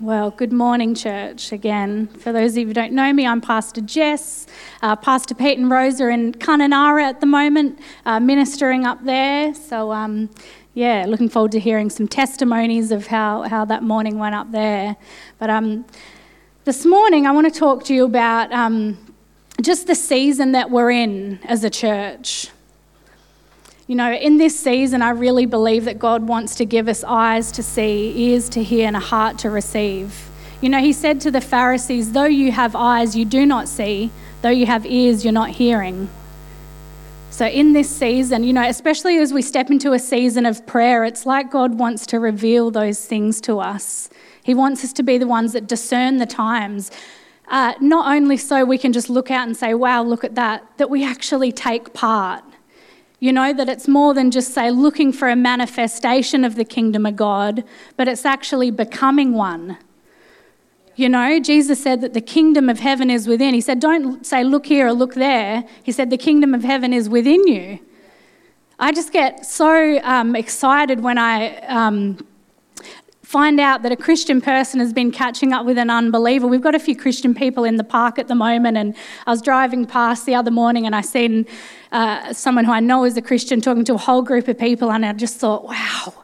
Well, good morning, church, again. For those of you who don't know me, I'm Pastor Jess. Uh, Pastor Pete and Rose are in Kununurra at the moment, uh, ministering up there. So, um, yeah, looking forward to hearing some testimonies of how, how that morning went up there. But um, this morning, I want to talk to you about um, just the season that we're in as a church. You know, in this season, I really believe that God wants to give us eyes to see, ears to hear, and a heart to receive. You know, He said to the Pharisees, Though you have eyes, you do not see, though you have ears, you're not hearing. So, in this season, you know, especially as we step into a season of prayer, it's like God wants to reveal those things to us. He wants us to be the ones that discern the times. Uh, not only so we can just look out and say, wow, look at that, that we actually take part. You know, that it's more than just, say, looking for a manifestation of the kingdom of God, but it's actually becoming one. You know, Jesus said that the kingdom of heaven is within. He said, Don't say, look here or look there. He said, The kingdom of heaven is within you. I just get so um, excited when I um, find out that a Christian person has been catching up with an unbeliever. We've got a few Christian people in the park at the moment, and I was driving past the other morning and I seen uh, someone who I know is a Christian talking to a whole group of people, and I just thought, wow.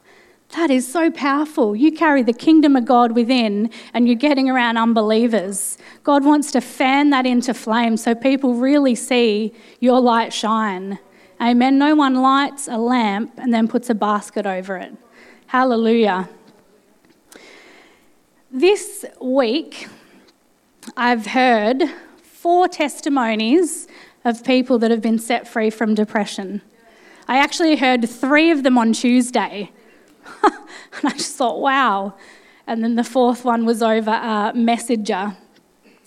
That is so powerful. You carry the kingdom of God within and you're getting around unbelievers. God wants to fan that into flame so people really see your light shine. Amen. No one lights a lamp and then puts a basket over it. Hallelujah. This week, I've heard four testimonies of people that have been set free from depression. I actually heard three of them on Tuesday. and I just thought, wow. And then the fourth one was over uh, Messenger.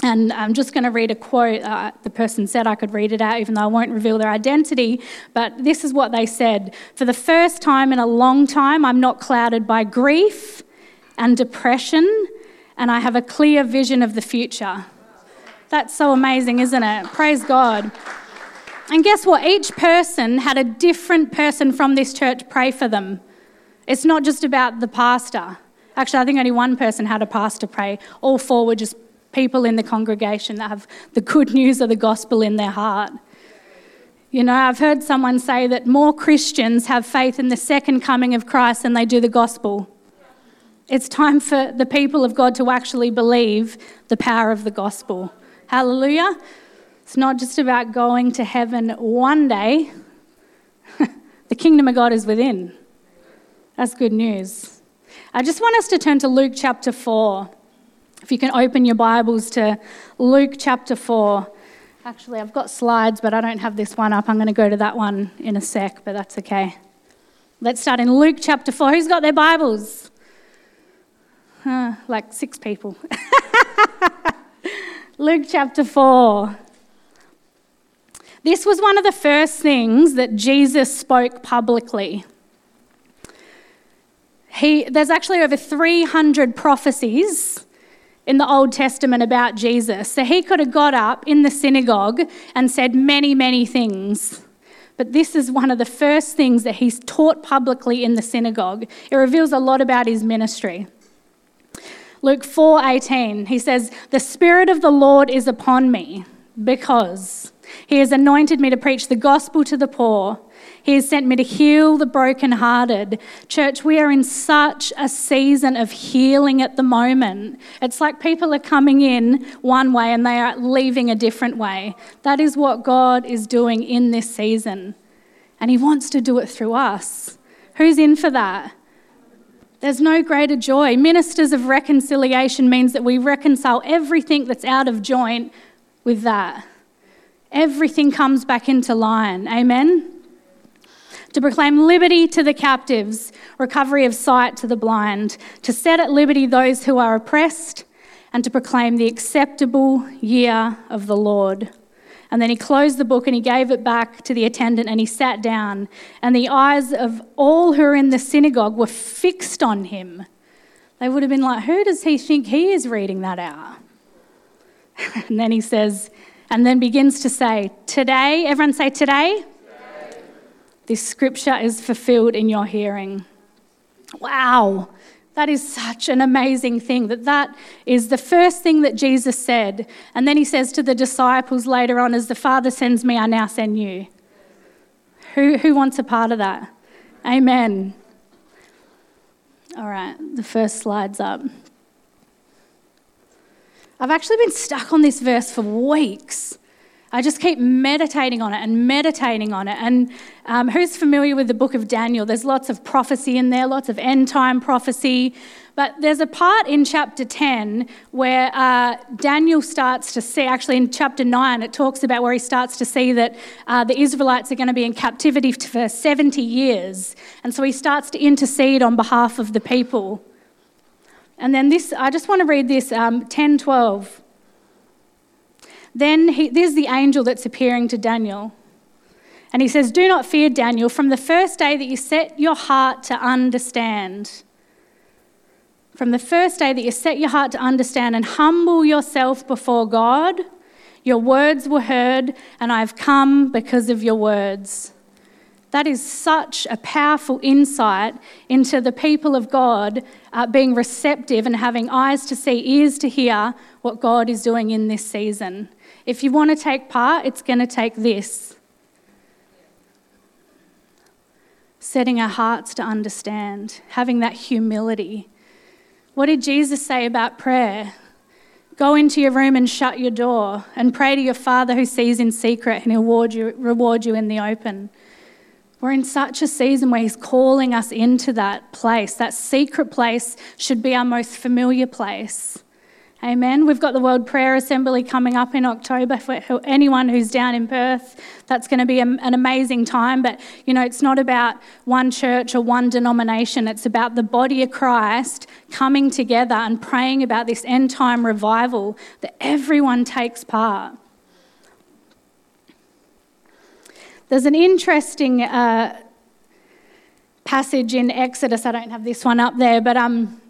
And I'm just going to read a quote. Uh, the person said I could read it out, even though I won't reveal their identity. But this is what they said For the first time in a long time, I'm not clouded by grief and depression, and I have a clear vision of the future. That's so amazing, isn't it? Praise God. And guess what? Each person had a different person from this church pray for them. It's not just about the pastor. Actually, I think only one person had a pastor pray. All four were just people in the congregation that have the good news of the gospel in their heart. You know, I've heard someone say that more Christians have faith in the second coming of Christ than they do the gospel. It's time for the people of God to actually believe the power of the gospel. Hallelujah. It's not just about going to heaven one day, the kingdom of God is within. That's good news. I just want us to turn to Luke chapter 4. If you can open your Bibles to Luke chapter 4. Actually, I've got slides, but I don't have this one up. I'm going to go to that one in a sec, but that's okay. Let's start in Luke chapter 4. Who's got their Bibles? Uh, like six people. Luke chapter 4. This was one of the first things that Jesus spoke publicly. He, there's actually over 300 prophecies in the Old Testament about Jesus. So he could have got up in the synagogue and said many, many things. But this is one of the first things that he's taught publicly in the synagogue. It reveals a lot about his ministry. Luke 4:18, he says, "The spirit of the Lord is upon me because he has anointed me to preach the gospel to the poor. He has sent me to heal the brokenhearted. Church, we are in such a season of healing at the moment. It's like people are coming in one way and they are leaving a different way. That is what God is doing in this season. And He wants to do it through us. Who's in for that? There's no greater joy. Ministers of reconciliation means that we reconcile everything that's out of joint with that. Everything comes back into line. Amen? To proclaim liberty to the captives, recovery of sight to the blind, to set at liberty those who are oppressed, and to proclaim the acceptable year of the Lord. And then he closed the book and he gave it back to the attendant and he sat down. And the eyes of all who were in the synagogue were fixed on him. They would have been like, Who does he think he is reading that out? and then he says, and then begins to say, Today, everyone say, Today, today. this scripture is fulfilled in your hearing. Wow. That is such an amazing thing that that is the first thing that Jesus said. And then he says to the disciples later on, As the Father sends me, I now send you. Who, who wants a part of that? Amen. All right, the first slide's up. I've actually been stuck on this verse for weeks. I just keep meditating on it and meditating on it. And um, who's familiar with the book of Daniel? There's lots of prophecy in there, lots of end time prophecy. But there's a part in chapter 10 where uh, Daniel starts to see, actually, in chapter 9, it talks about where he starts to see that uh, the Israelites are going to be in captivity for 70 years. And so he starts to intercede on behalf of the people. And then this, I just want to read this um, 10 12. Then he, there's the angel that's appearing to Daniel. And he says, Do not fear, Daniel, from the first day that you set your heart to understand. From the first day that you set your heart to understand and humble yourself before God, your words were heard, and I've come because of your words. That is such a powerful insight into the people of God uh, being receptive and having eyes to see, ears to hear what God is doing in this season. If you want to take part, it's going to take this setting our hearts to understand, having that humility. What did Jesus say about prayer? Go into your room and shut your door and pray to your Father who sees in secret and he'll reward you, reward you in the open. We're in such a season where He's calling us into that place. That secret place should be our most familiar place. Amen. We've got the World Prayer Assembly coming up in October for anyone who's down in Perth. That's going to be an amazing time. But, you know, it's not about one church or one denomination, it's about the body of Christ coming together and praying about this end time revival that everyone takes part. There's an interesting uh, passage in Exodus. I don't have this one up there, but um,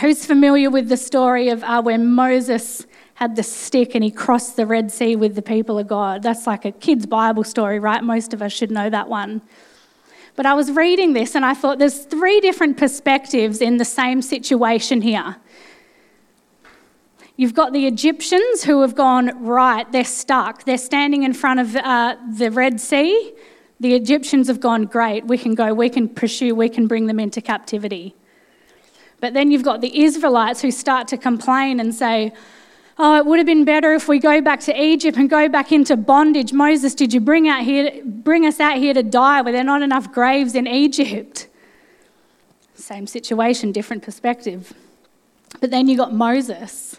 Who's familiar with the story of uh, when Moses had the stick and he crossed the Red Sea with the people of God? That's like a kid's Bible story, right? Most of us should know that one. But I was reading this and I thought there's three different perspectives in the same situation here. You've got the Egyptians who have gone, right, they're stuck. They're standing in front of uh, the Red Sea. The Egyptians have gone, great, we can go, we can pursue, we can bring them into captivity. But then you've got the Israelites who start to complain and say, Oh, it would have been better if we go back to Egypt and go back into bondage. Moses, did you bring, out here, bring us out here to die where there not enough graves in Egypt? Same situation, different perspective. But then you got Moses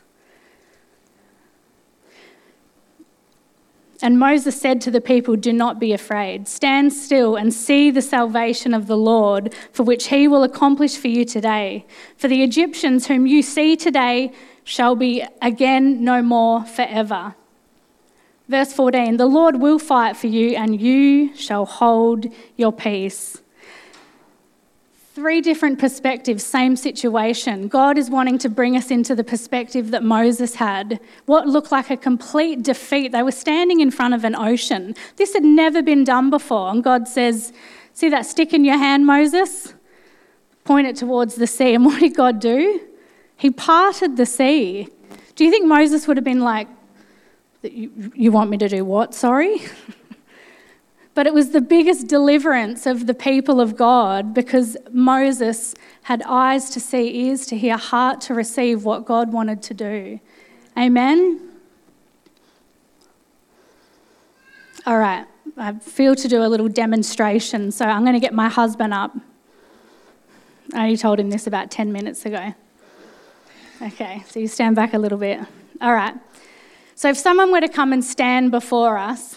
And Moses said to the people, Do not be afraid. Stand still and see the salvation of the Lord, for which he will accomplish for you today. For the Egyptians whom you see today shall be again no more forever. Verse 14 The Lord will fight for you, and you shall hold your peace. Three different perspectives, same situation. God is wanting to bring us into the perspective that Moses had. What looked like a complete defeat. They were standing in front of an ocean. This had never been done before. And God says, See that stick in your hand, Moses? Point it towards the sea. And what did God do? He parted the sea. Do you think Moses would have been like, You want me to do what? Sorry? But it was the biggest deliverance of the people of God because Moses had eyes to see, ears to hear, heart to receive what God wanted to do. Amen? All right, I feel to do a little demonstration, so I'm going to get my husband up. I only told him this about 10 minutes ago. Okay, so you stand back a little bit. All right. So if someone were to come and stand before us,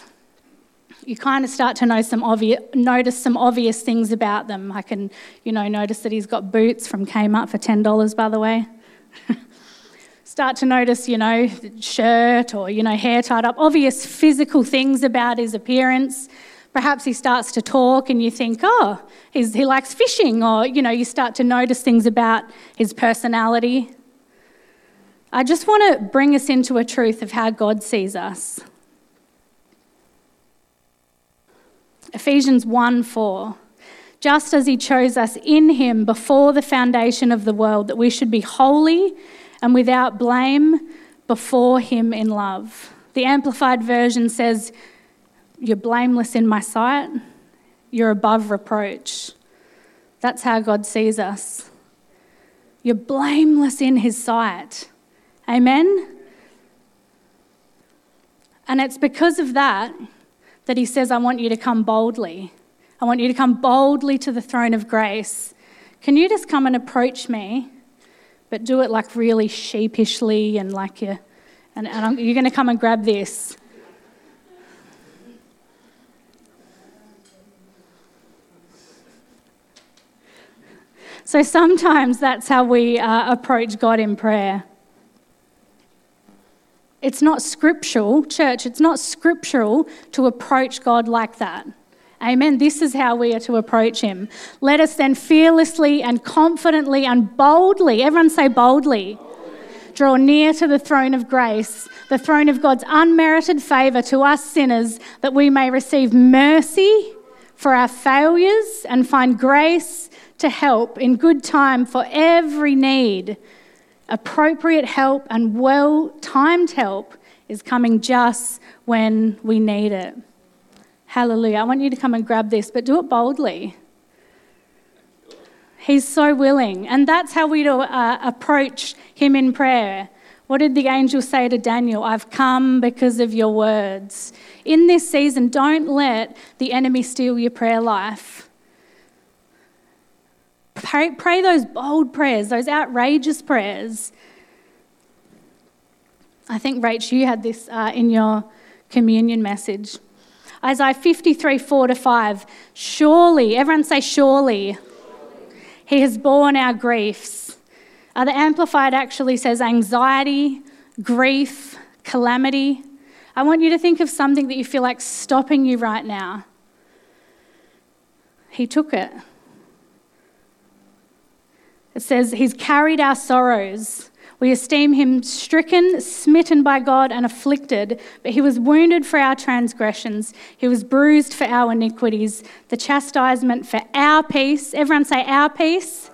you kind of start to know some obvious, notice some obvious things about them. I can, you know, notice that he's got boots from Kmart for $10, by the way. start to notice, you know, shirt or, you know, hair tied up, obvious physical things about his appearance. Perhaps he starts to talk and you think, oh, he likes fishing, or, you know, you start to notice things about his personality. I just want to bring us into a truth of how God sees us. Ephesians 1 4. just as He chose us in Him before the foundation of the world, that we should be holy and without blame before Him in love. The Amplified Version says, You're blameless in my sight, you're above reproach. That's how God sees us. You're blameless in His sight. Amen? And it's because of that that He says, I want you to come boldly. I want you to come boldly to the throne of grace. Can you just come and approach me, but do it like really sheepishly and like you, and, and you're going to come and grab this. So sometimes that's how we uh, approach God in prayer. It's not scriptural, church, it's not scriptural to approach God like that. Amen. This is how we are to approach Him. Let us then fearlessly and confidently and boldly, everyone say boldly, draw near to the throne of grace, the throne of God's unmerited favour to us sinners, that we may receive mercy for our failures and find grace to help in good time for every need. Appropriate help and well timed help is coming just when we need it. Hallelujah. I want you to come and grab this, but do it boldly. He's so willing. And that's how we uh, approach him in prayer. What did the angel say to Daniel? I've come because of your words. In this season, don't let the enemy steal your prayer life. Pray, pray those bold prayers, those outrageous prayers. I think, Rach, you had this uh, in your communion message. Isaiah 53 4 to 5. Surely, everyone say, surely. He has borne our griefs. Uh, the Amplified actually says anxiety, grief, calamity. I want you to think of something that you feel like stopping you right now. He took it. It says, He's carried our sorrows. We esteem him stricken, smitten by God, and afflicted, but he was wounded for our transgressions. He was bruised for our iniquities. The chastisement for our peace, everyone say, our peace,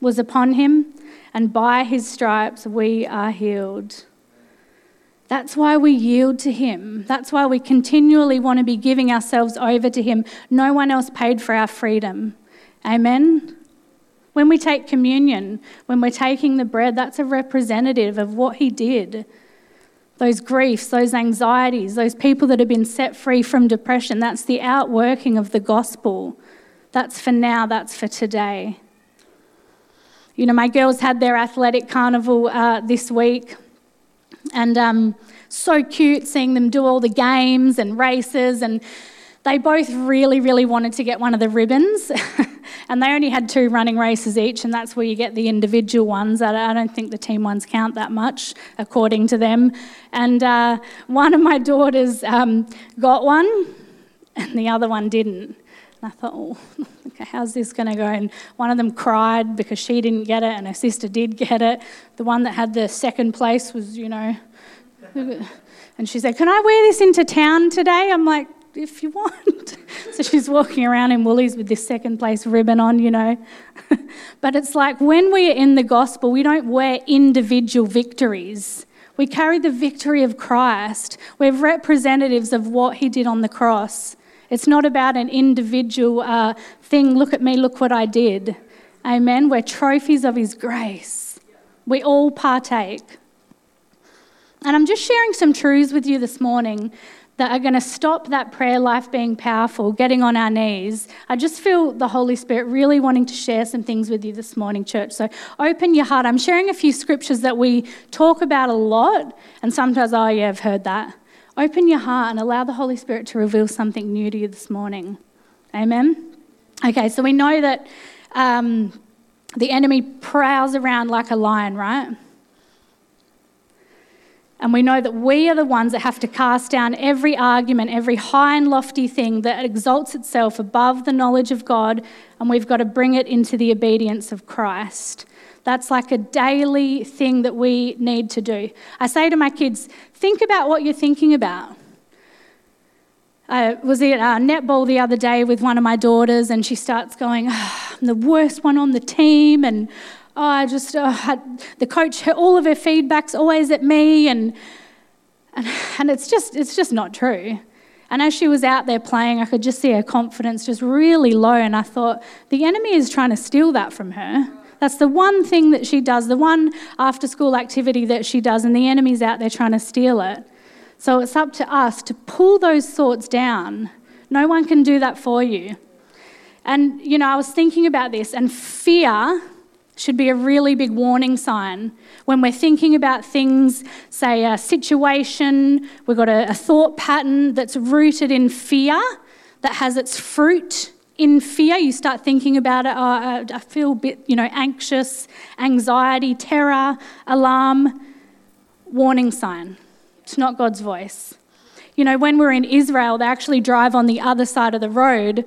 was upon him, and by his stripes we are healed. That's why we yield to Him. That's why we continually want to be giving ourselves over to Him. No one else paid for our freedom. Amen. When we take communion, when we're taking the bread, that's a representative of what he did. Those griefs, those anxieties, those people that have been set free from depression, that's the outworking of the gospel. That's for now, that's for today. You know, my girls had their athletic carnival uh, this week, and um, so cute seeing them do all the games and races and they both really, really wanted to get one of the ribbons, and they only had two running races each, and that's where you get the individual ones. I don't think the team ones count that much, according to them. And uh, one of my daughters um, got one, and the other one didn't. And I thought, oh, okay, how's this going to go? And one of them cried because she didn't get it, and her sister did get it. The one that had the second place was, you know, and she said, Can I wear this into town today? I'm like, if you want. so she's walking around in Woolies with this second place ribbon on, you know. but it's like when we are in the gospel, we don't wear individual victories. We carry the victory of Christ. We're representatives of what he did on the cross. It's not about an individual uh, thing, look at me, look what I did. Amen. We're trophies of his grace. We all partake. And I'm just sharing some truths with you this morning that are going to stop that prayer life being powerful, getting on our knees. I just feel the Holy Spirit really wanting to share some things with you this morning, church. So open your heart. I'm sharing a few scriptures that we talk about a lot, and sometimes, oh, yeah, I've heard that. Open your heart and allow the Holy Spirit to reveal something new to you this morning. Amen? Okay, so we know that um, the enemy prowls around like a lion, right? And we know that we are the ones that have to cast down every argument, every high and lofty thing that exalts itself above the knowledge of God, and we've got to bring it into the obedience of Christ. That's like a daily thing that we need to do. I say to my kids, think about what you're thinking about. I was at uh, netball the other day with one of my daughters, and she starts going, oh, I'm the worst one on the team, and oh, I just, oh, had, the coach, all of her feedback's always at me, and, and, and it's, just, it's just not true. And as she was out there playing, I could just see her confidence just really low, and I thought, the enemy is trying to steal that from her. That's the one thing that she does, the one after school activity that she does, and the enemy's out there trying to steal it. So it's up to us to pull those thoughts down. No one can do that for you. And, you know, I was thinking about this, and fear should be a really big warning sign. When we're thinking about things, say a situation, we've got a, a thought pattern that's rooted in fear, that has its fruit in fear, you start thinking about it. Oh, I feel a bit, you know, anxious, anxiety, terror, alarm. Warning sign. It's not God's voice. You know, when we're in Israel, they actually drive on the other side of the road.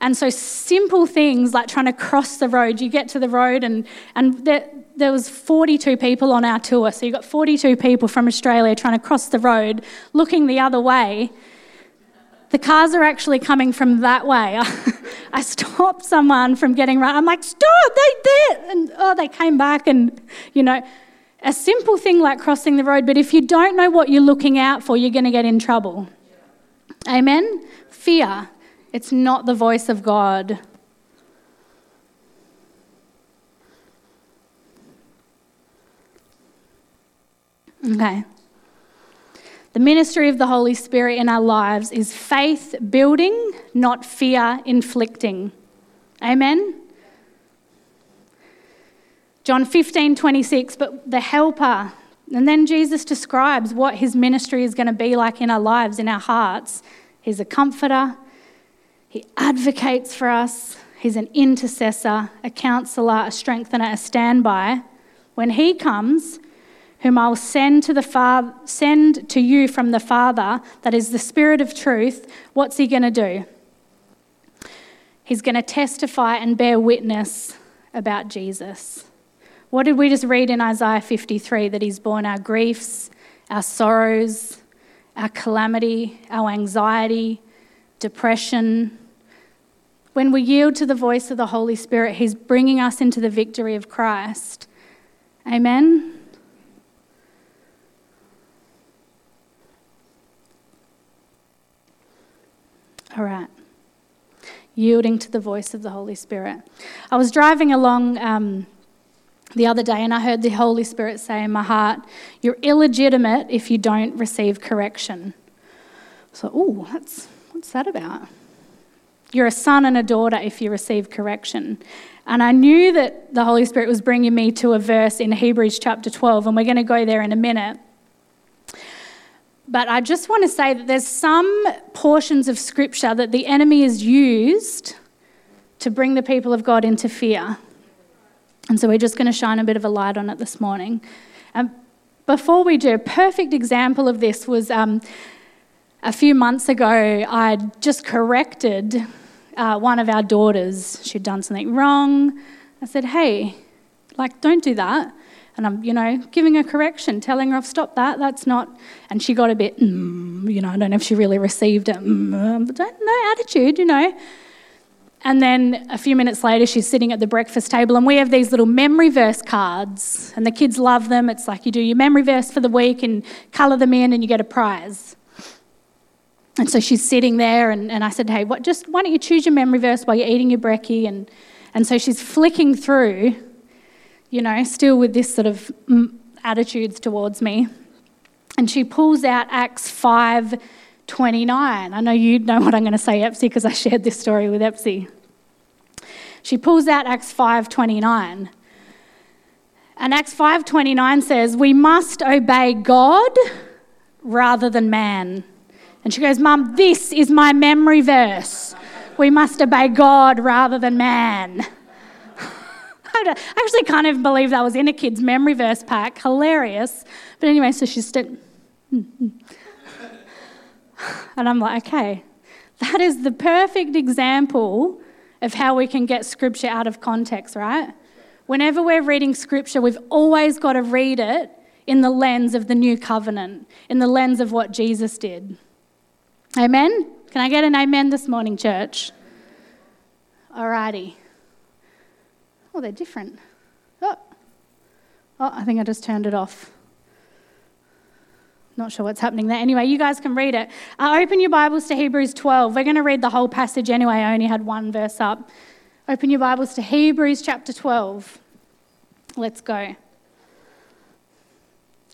And so simple things like trying to cross the road, you get to the road and, and there, there was 42 people on our tour. So you've got 42 people from Australia trying to cross the road, looking the other way. The cars are actually coming from that way. I stopped someone from getting right. I'm like, stop, they there. And oh, they came back and, you know, a simple thing like crossing the road, but if you don't know what you're looking out for, you're going to get in trouble. Amen? Fear. It's not the voice of God. Okay. The ministry of the Holy Spirit in our lives is faith building, not fear inflicting. Amen? John 15, 26, but the helper. And then Jesus describes what his ministry is going to be like in our lives, in our hearts. He's a comforter, he advocates for us, he's an intercessor, a counselor, a strengthener, a standby. When he comes, whom I will send to the Father, send to you from the Father, that is the Spirit of truth, what's he going to do? He's going to testify and bear witness about Jesus. What did we just read in Isaiah 53? That he's borne our griefs, our sorrows, our calamity, our anxiety, depression. When we yield to the voice of the Holy Spirit, he's bringing us into the victory of Christ. Amen. All right. Yielding to the voice of the Holy Spirit. I was driving along um, the other day and I heard the Holy Spirit say in my heart, You're illegitimate if you don't receive correction. So, ooh, that's what's that about? You're a son and a daughter if you receive correction. And I knew that the Holy Spirit was bringing me to a verse in Hebrews chapter 12, and we're going to go there in a minute. But I just want to say that there's some portions of Scripture that the enemy has used to bring the people of God into fear. And so we're just going to shine a bit of a light on it this morning. Um, before we do, a perfect example of this was um, a few months ago, I just corrected uh, one of our daughters. She'd done something wrong. I said, hey, like, don't do that. And I'm, you know, giving her correction, telling her, I've stopped that, that's not. And she got a bit, mm, you know, I don't know if she really received it. Mm, but no attitude, you know. And then a few minutes later, she's sitting at the breakfast table, and we have these little memory verse cards, and the kids love them. It's like you do your memory verse for the week and colour them in, and you get a prize. And so she's sitting there, and, and I said, Hey, what, just why don't you choose your memory verse while you're eating your brekkie? And, and so she's flicking through you know, still with this sort of mm, attitudes towards me. And she pulls out Acts 5 29. I know you know what I'm going to say, Epsy, because I shared this story with Epsy. She pulls out Acts 5 29. And Acts 5:29 says, "We must obey God rather than man." And she goes, "Mum, this is my memory verse. We must obey God rather than man." I actually can't even believe that was in a kid's memory verse pack. Hilarious. But anyway, so she's still. and I'm like, okay, that is the perfect example of how we can get scripture out of context, right? Whenever we're reading scripture, we've always got to read it in the lens of the new covenant, in the lens of what Jesus did. Amen? Can I get an amen this morning, church? Alrighty. Oh, they're different. Oh. oh, I think I just turned it off. Not sure what's happening there. Anyway, you guys can read it. Uh, open your Bibles to Hebrews 12. We're going to read the whole passage anyway. I only had one verse up. Open your Bibles to Hebrews chapter 12. Let's go.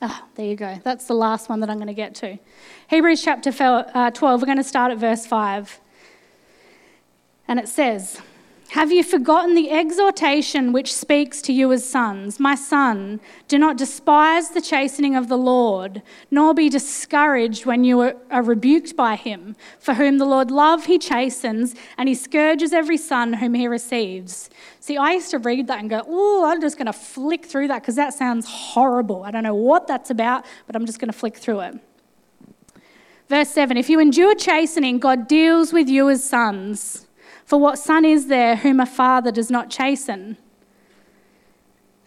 Ah, there you go. That's the last one that I'm going to get to. Hebrews chapter uh, 12, we're going to start at verse 5. And it says, have you forgotten the exhortation which speaks to you as sons? My son, do not despise the chastening of the Lord, nor be discouraged when you are rebuked by him. For whom the Lord love, he chastens, and he scourges every son whom he receives. See, I used to read that and go, oh, I'm just going to flick through that because that sounds horrible. I don't know what that's about, but I'm just going to flick through it. Verse 7 If you endure chastening, God deals with you as sons. For what son is there whom a father does not chasten?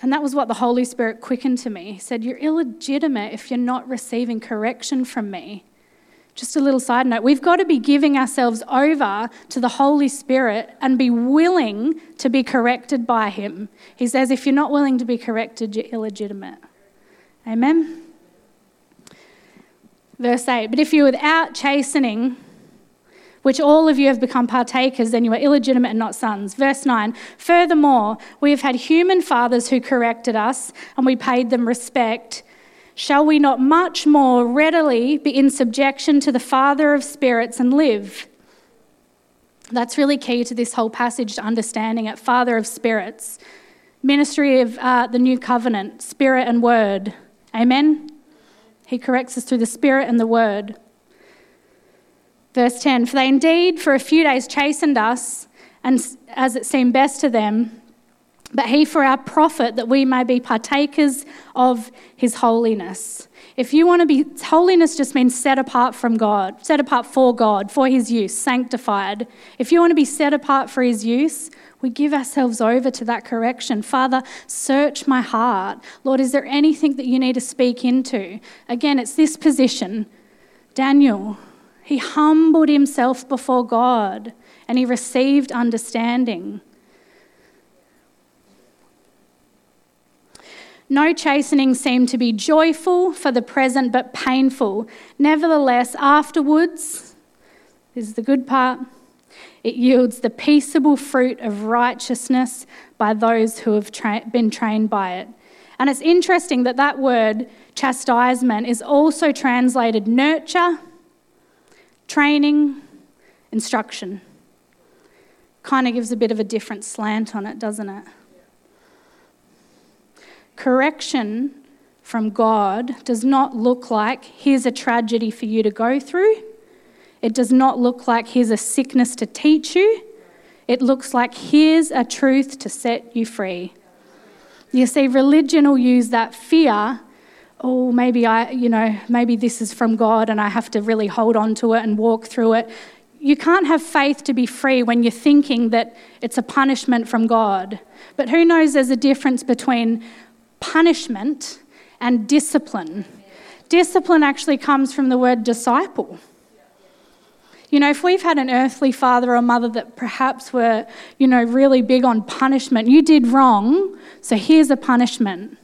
And that was what the Holy Spirit quickened to me. He said, You're illegitimate if you're not receiving correction from me. Just a little side note we've got to be giving ourselves over to the Holy Spirit and be willing to be corrected by Him. He says, If you're not willing to be corrected, you're illegitimate. Amen? Verse 8 But if you're without chastening, which all of you have become partakers, then you are illegitimate and not sons. Verse 9 Furthermore, we have had human fathers who corrected us, and we paid them respect. Shall we not much more readily be in subjection to the Father of spirits and live? That's really key to this whole passage to understanding it. Father of spirits, ministry of uh, the new covenant, spirit and word. Amen? He corrects us through the spirit and the word. Verse 10 For they indeed for a few days chastened us, and as it seemed best to them, but he for our profit, that we may be partakers of his holiness. If you want to be, holiness just means set apart from God, set apart for God, for his use, sanctified. If you want to be set apart for his use, we give ourselves over to that correction. Father, search my heart. Lord, is there anything that you need to speak into? Again, it's this position. Daniel, he humbled himself before God and he received understanding. No chastening seemed to be joyful for the present, but painful. Nevertheless, afterwards, this is the good part, it yields the peaceable fruit of righteousness by those who have tra- been trained by it. And it's interesting that that word, chastisement, is also translated nurture Training, instruction. Kind of gives a bit of a different slant on it, doesn't it? Correction from God does not look like here's a tragedy for you to go through. It does not look like here's a sickness to teach you. It looks like here's a truth to set you free. You see, religion will use that fear oh, maybe I, you know, maybe this is from God and I have to really hold on to it and walk through it. You can't have faith to be free when you're thinking that it's a punishment from God. But who knows there's a difference between punishment and discipline. Discipline actually comes from the word disciple. You know, if we've had an earthly father or mother that perhaps were, you know, really big on punishment, you did wrong, so here's a punishment.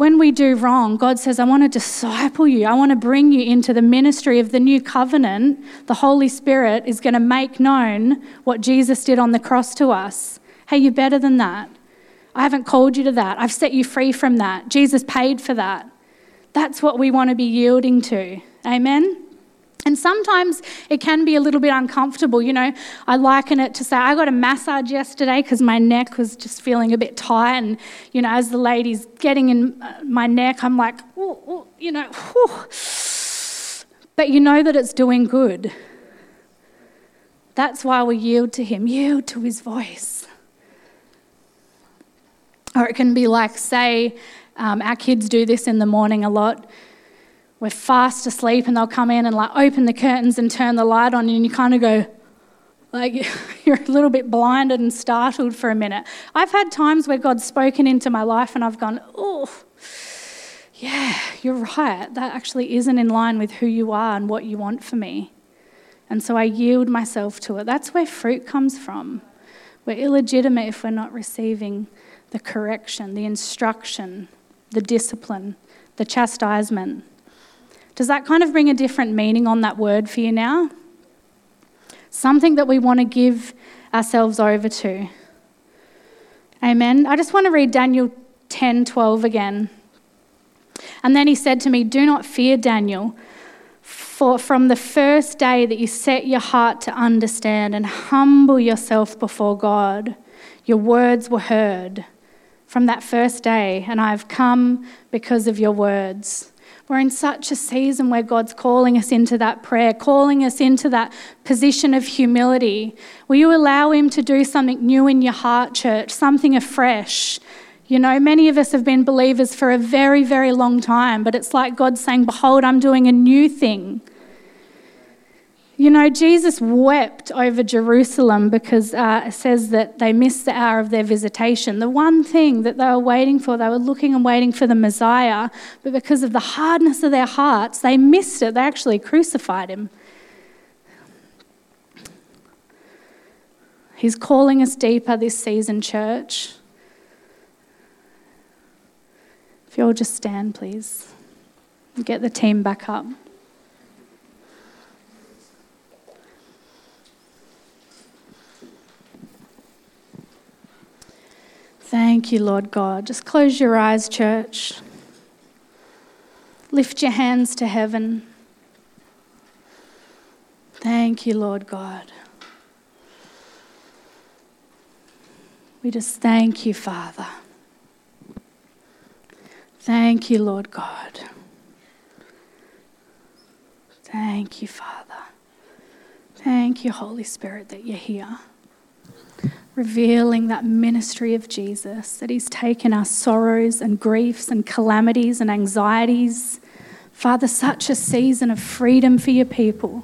When we do wrong, God says, I want to disciple you. I want to bring you into the ministry of the new covenant. The Holy Spirit is going to make known what Jesus did on the cross to us. Hey, you're better than that. I haven't called you to that. I've set you free from that. Jesus paid for that. That's what we want to be yielding to. Amen. And sometimes it can be a little bit uncomfortable. You know, I liken it to say, I got a massage yesterday because my neck was just feeling a bit tight. And, you know, as the lady's getting in uh, my neck, I'm like, ooh, ooh, you know, but you know that it's doing good. That's why we yield to Him, yield to His voice. Or it can be like, say, um, our kids do this in the morning a lot we're fast asleep and they'll come in and like open the curtains and turn the light on and you kind of go like you're a little bit blinded and startled for a minute i've had times where god's spoken into my life and i've gone oh yeah, you're right. That actually isn't in line with who you are and what you want for me. And so I yield myself to it. That's where fruit comes from. We're illegitimate if we're not receiving the correction, the instruction, the discipline, the chastisement. Does that kind of bring a different meaning on that word for you now? Something that we want to give ourselves over to. Amen. I just want to read Daniel 10 12 again. And then he said to me, Do not fear, Daniel, for from the first day that you set your heart to understand and humble yourself before God, your words were heard. From that first day, and I have come because of your words. We're in such a season where God's calling us into that prayer, calling us into that position of humility. Will you allow Him to do something new in your heart, church, something afresh? You know, many of us have been believers for a very, very long time, but it's like God saying, Behold, I'm doing a new thing. You know, Jesus wept over Jerusalem because uh, it says that they missed the hour of their visitation. The one thing that they were waiting for, they were looking and waiting for the Messiah, but because of the hardness of their hearts, they missed it. They actually crucified him. He's calling us deeper this season, church. If you'll just stand, please. Get the team back up. Thank you, Lord God. Just close your eyes, church. Lift your hands to heaven. Thank you, Lord God. We just thank you, Father. Thank you, Lord God. Thank you, Father. Thank you, Holy Spirit, that you're here. Revealing that ministry of Jesus, that He's taken our sorrows and griefs and calamities and anxieties. Father, such a season of freedom for your people.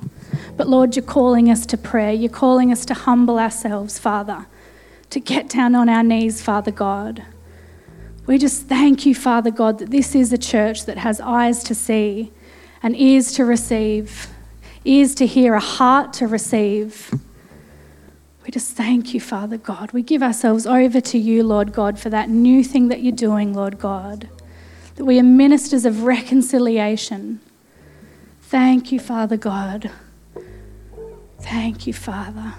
But Lord, you're calling us to prayer. You're calling us to humble ourselves, Father, to get down on our knees, Father God we just thank you, Father God, that this is a church that has eyes to see and ears to receive, ears to hear, a heart to receive. We just thank you, Father God. We give ourselves over to you, Lord God, for that new thing that you're doing, Lord God. That we are ministers of reconciliation. Thank you, Father God. Thank you, Father.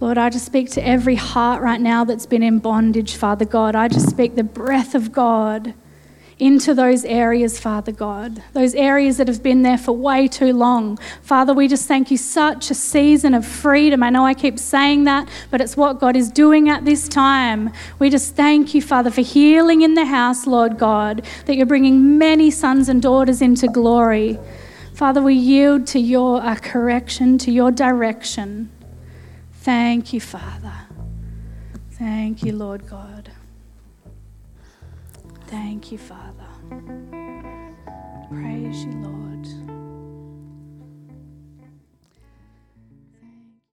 Lord, I just speak to every heart right now that's been in bondage, Father God. I just speak the breath of God into those areas, Father God, those areas that have been there for way too long. Father, we just thank you such a season of freedom. I know I keep saying that, but it's what God is doing at this time. We just thank you, Father, for healing in the house, Lord God, that you're bringing many sons and daughters into glory. Father, we yield to your uh, correction, to your direction. Thank you, Father. Thank you, Lord God. Thank you, Father. Praise you, Lord.